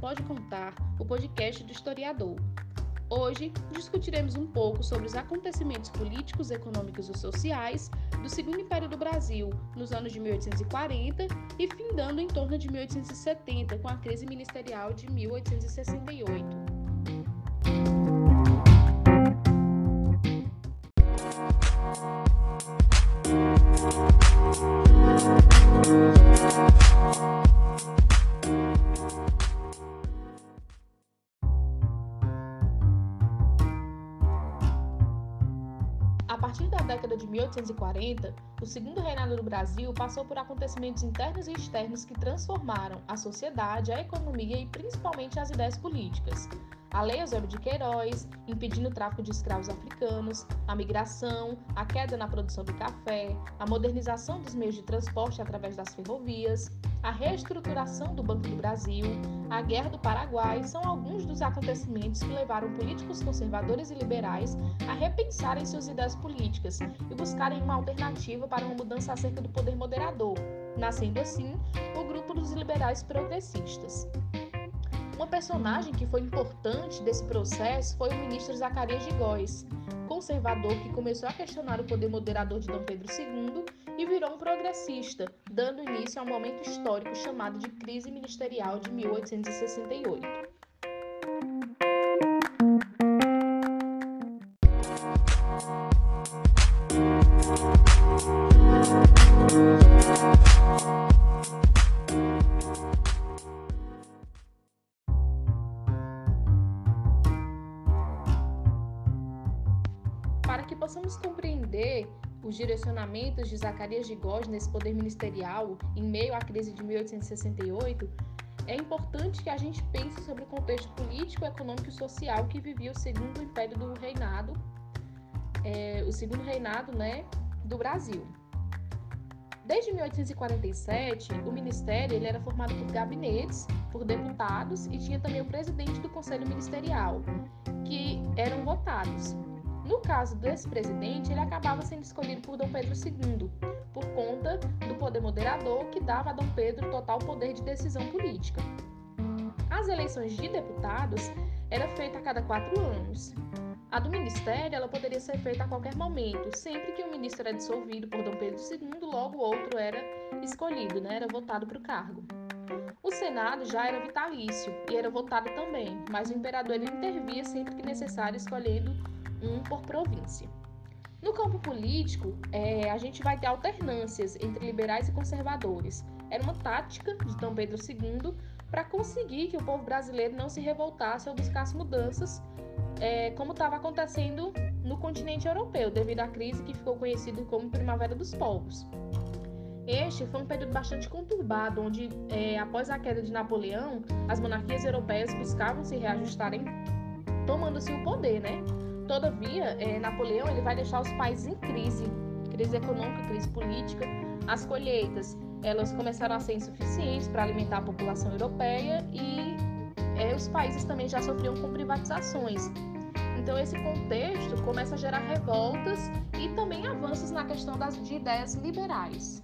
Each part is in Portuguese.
Pode Contar, o podcast do historiador. Hoje discutiremos um pouco sobre os acontecimentos políticos, econômicos e sociais do Segundo Império do Brasil nos anos de 1840 e findando em torno de 1870 com a crise ministerial de 1868. 1840, o segundo reinado do Brasil passou por acontecimentos internos e externos que transformaram a sociedade, a economia e principalmente as ideias políticas. A Lei Eusébio de Queiroz, impedindo o tráfico de escravos africanos, a migração, a queda na produção do café, a modernização dos meios de transporte através das ferrovias, a reestruturação do Banco do Brasil, a Guerra do Paraguai são alguns dos acontecimentos que levaram políticos conservadores e liberais a repensarem suas ideias políticas e buscarem uma alternativa para uma mudança acerca do poder moderador, nascendo assim o grupo dos liberais progressistas. Uma personagem que foi importante desse processo foi o ministro Zacarias de Góes, conservador que começou a questionar o poder moderador de Dom Pedro II e virou um progressista, dando início a um momento histórico chamado de crise ministerial de 1868. Que possamos compreender os direcionamentos de Zacarias de Góes nesse poder ministerial em meio à crise de 1868, é importante que a gente pense sobre o contexto político, econômico e social que vivia o segundo império do reinado, é, o segundo reinado né, do Brasil. Desde 1847, o ministério ele era formado por gabinetes, por deputados e tinha também o presidente do conselho ministerial, que eram votados. No caso desse presidente, ele acabava sendo escolhido por Dom Pedro II, por conta do poder moderador que dava a Dom Pedro total poder de decisão política. As eleições de deputados era feita a cada quatro anos. A do ministério ela poderia ser feita a qualquer momento, sempre que o ministro era dissolvido por Dom Pedro II, logo outro era escolhido, né? era votado para o cargo. O Senado já era vitalício e era votado também, mas o imperador ele intervia sempre que necessário, escolhendo um por província. No campo político, é, a gente vai ter alternâncias entre liberais e conservadores. Era uma tática de Dom Pedro II para conseguir que o povo brasileiro não se revoltasse ou buscasse mudanças, é, como estava acontecendo no continente europeu, devido à crise que ficou conhecida como Primavera dos Povos. Este foi um período bastante conturbado, onde, é, após a queda de Napoleão, as monarquias europeias buscavam se reajustarem, tomando-se o poder, né? Todavia, é, Napoleão ele vai deixar os países em crise, crise econômica, crise política. As colheitas elas começaram a ser insuficientes para alimentar a população europeia e é, os países também já sofriam com privatizações. Então esse contexto começa a gerar revoltas e também avanços na questão das de ideias liberais.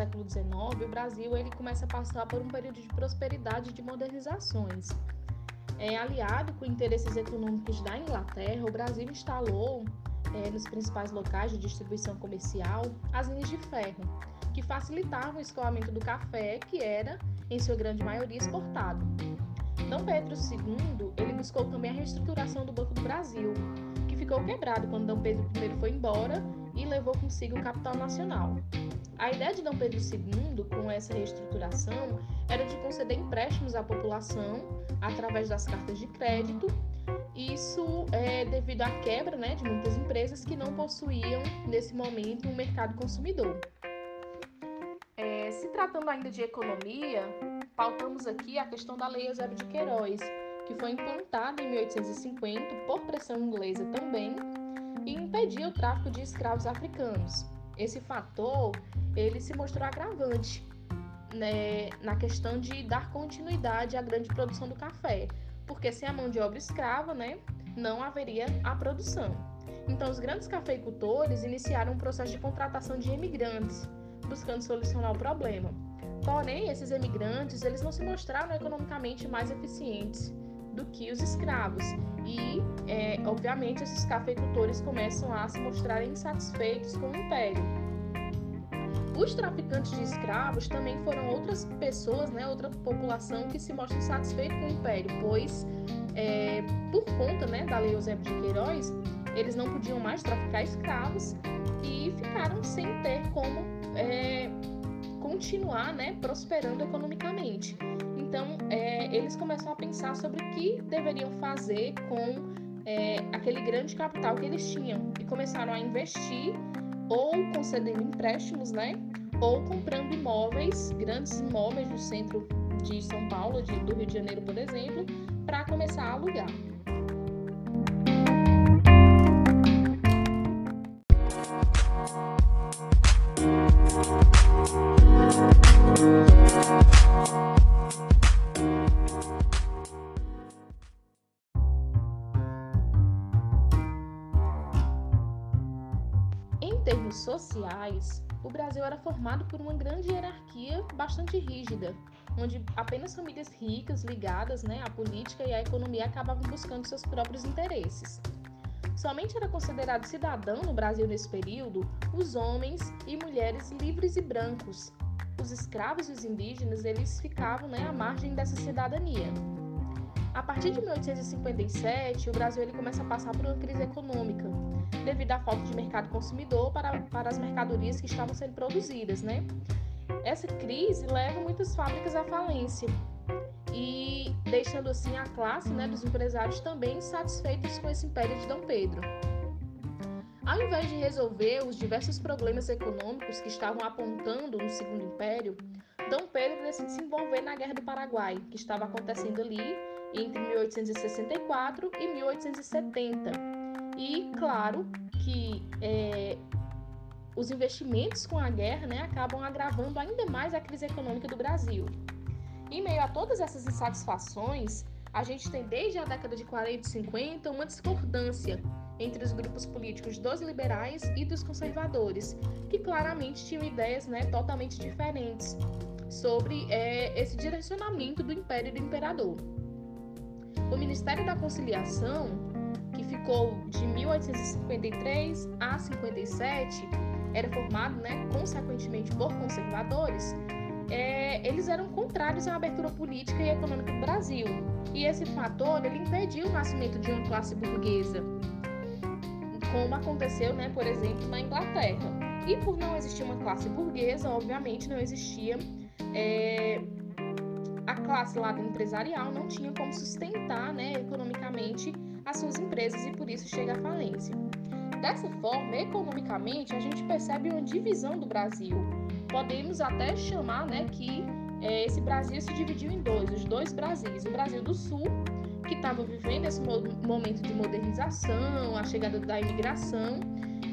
Século XIX, o Brasil ele começa a passar por um período de prosperidade e de modernizações. É, aliado com interesses econômicos da Inglaterra, o Brasil instalou é, nos principais locais de distribuição comercial as linhas de ferro, que facilitavam o escoamento do café, que era, em sua grande maioria, exportado. Dom Pedro II ele buscou também a reestruturação do Banco do Brasil, que ficou quebrado quando Dom Pedro I foi embora e levou consigo o capital nacional. A ideia de Dom Pedro II, com essa reestruturação, era de conceder empréstimos à população através das cartas de crédito. Isso é devido à quebra né, de muitas empresas que não possuíam, nesse momento, um mercado consumidor. É, se tratando ainda de economia, pautamos aqui a questão da Lei Eusébio de Queiroz, que foi implantada em 1850 por pressão inglesa também e impedia o tráfico de escravos africanos. Esse fator ele se mostrou agravante né, na questão de dar continuidade à grande produção do café, porque sem a mão de obra escrava, né, não haveria a produção. Então, os grandes cafeicultores iniciaram um processo de contratação de imigrantes, buscando solucionar o problema. Porém, esses imigrantes eles não se mostraram economicamente mais eficientes do que os escravos. E, é, obviamente, esses cafeicultores começam a se mostrar insatisfeitos com o império. Os traficantes de escravos também foram outras pessoas, né, outra população que se mostra insatisfeita com o império, pois, é, por conta né, da Lei Eusébio de Queiroz, eles não podiam mais traficar escravos e ficaram sem ter como é, continuar né, prosperando economicamente. Então, é, eles começam a pensar sobre o que deveriam fazer com é, aquele grande capital que eles tinham e começaram a investir ou concedendo empréstimos, né, ou comprando imóveis, grandes imóveis no centro de São Paulo, de, do Rio de Janeiro, por exemplo, para começar a alugar. Sociais, o Brasil era formado por uma grande hierarquia bastante rígida, onde apenas famílias ricas ligadas né, à política e à economia acabavam buscando seus próprios interesses. Somente era considerado cidadão no Brasil nesse período os homens e mulheres livres e brancos. Os escravos e os indígenas eles ficavam né, à margem dessa cidadania. A partir de 1857, o Brasil ele começa a passar por uma crise econômica, devido à falta de mercado consumidor para, para as mercadorias que estavam sendo produzidas, né? Essa crise leva muitas fábricas à falência e deixando assim a classe né, dos empresários também insatisfeitos com esse império de Dom Pedro. Ao invés de resolver os diversos problemas econômicos que estavam apontando no Segundo Império, Dom Pedro decide se envolver na Guerra do Paraguai, que estava acontecendo ali entre 1864 e 1870. E claro que é, os investimentos com a guerra né, acabam agravando ainda mais a crise econômica do Brasil. Em meio a todas essas insatisfações, a gente tem desde a década de 40 e 50 uma discordância entre os grupos políticos dos liberais e dos conservadores, que claramente tinham ideias né, totalmente diferentes sobre é, esse direcionamento do império e do imperador. O Ministério da Conciliação, ficou de 1853 a 57, era formado, né, consequentemente, por conservadores, é, eles eram contrários à abertura política e econômica do Brasil. E esse fator ele impediu o nascimento de uma classe burguesa, como aconteceu, né, por exemplo, na Inglaterra. E por não existir uma classe burguesa, obviamente não existia é, a classe lá empresarial não tinha como sustentar né, economicamente as suas empresas e por isso chega à falência. Dessa forma, economicamente, a gente percebe uma divisão do Brasil. Podemos até chamar né, que é, esse Brasil se dividiu em dois, os dois Brasis. O Brasil do Sul, que estava vivendo esse momento de modernização, a chegada da imigração,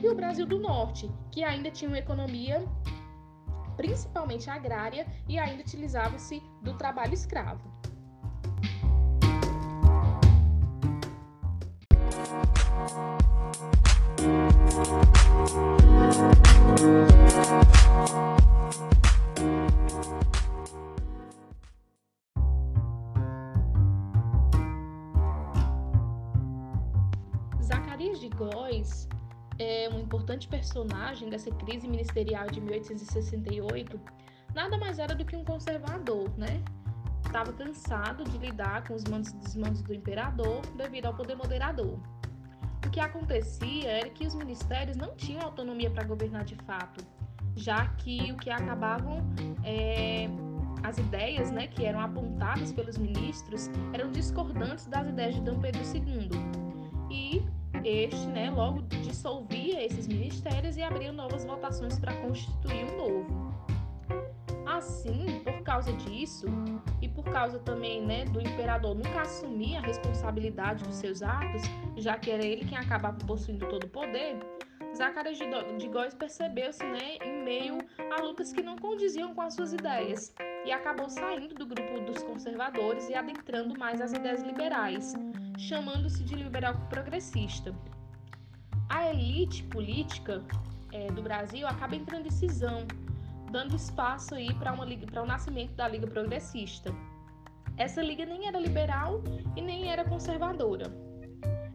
e o Brasil do Norte, que ainda tinha uma economia principalmente agrária, e ainda utilizava-se do trabalho escravo. Zacarias de Góes é um importante personagem dessa crise ministerial de 1868, nada mais era do que um conservador, né? Estava cansado de lidar com os mandos e desmandos do imperador devido ao poder moderador. O que acontecia era que os ministérios não tinham autonomia para governar de fato, já que o que acabavam é, as ideias né, que eram apontadas pelos ministros eram discordantes das ideias de Dom Pedro II. E este, né, logo dissolvia esses ministérios e abria novas votações para constituir um novo. Assim, por causa disso, por causa também né, do imperador nunca assumir a responsabilidade dos seus atos, já que era ele quem acabava possuindo todo o poder, Zacarias de Góes percebeu-se né, em meio a lutas que não condiziam com as suas ideias e acabou saindo do grupo dos conservadores e adentrando mais as ideias liberais, chamando-se de liberal progressista. A elite política é, do Brasil acaba entrando em cisão, dando espaço aí para o nascimento da Liga Progressista. Essa liga nem era liberal e nem era conservadora.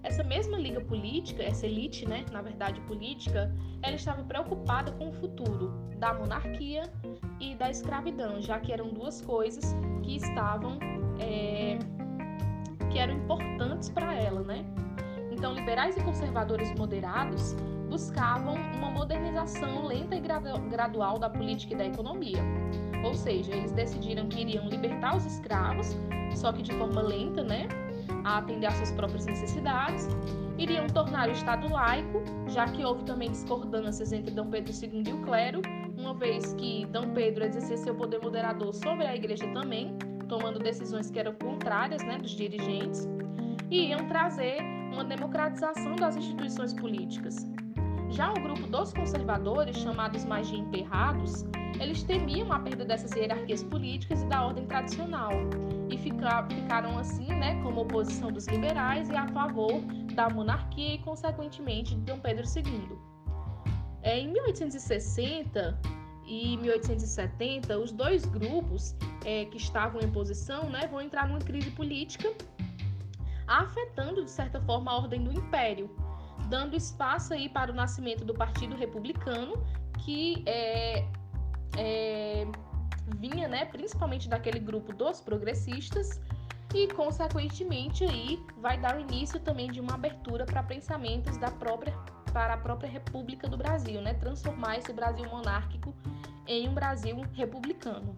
Essa mesma liga política, essa elite, né, na verdade política, ela estava preocupada com o futuro da monarquia e da escravidão, já que eram duas coisas que estavam é, que eram importantes para ela, né? Então, liberais e conservadores moderados buscavam uma modernização lenta e gradual da política e da economia. Ou seja, eles decidiram que iriam libertar os escravos, só que de forma lenta, né? A atender às suas próprias necessidades. Iriam tornar o Estado laico, já que houve também discordâncias entre Dom Pedro II e o clero, uma vez que Dom Pedro exercia seu poder moderador sobre a igreja também, tomando decisões que eram contrárias né, dos dirigentes, e iam trazer uma democratização das instituições políticas. Já o grupo dos conservadores, chamados mais de emperrados, eles temiam a perda dessas hierarquias políticas e da ordem tradicional e ficaram assim, né, como oposição dos liberais e a favor da monarquia e, consequentemente, de Dom Pedro II. É, em 1860 e 1870, os dois grupos é, que estavam em posição né, vão entrar numa crise política, afetando, de certa forma, a ordem do império dando espaço aí para o nascimento do Partido Republicano, que é, é, vinha, né, principalmente daquele grupo dos progressistas e, consequentemente, aí vai dar o início também de uma abertura para pensamentos da própria para a própria República do Brasil, né, transformar esse Brasil monárquico em um Brasil republicano.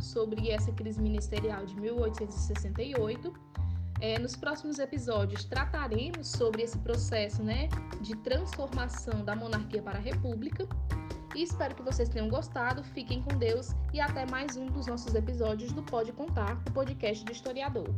Sobre essa crise ministerial de 1868. É, nos próximos episódios trataremos sobre esse processo né, de transformação da monarquia para a república e espero que vocês tenham gostado. Fiquem com Deus e até mais um dos nossos episódios do Pode Contar, o podcast de historiador.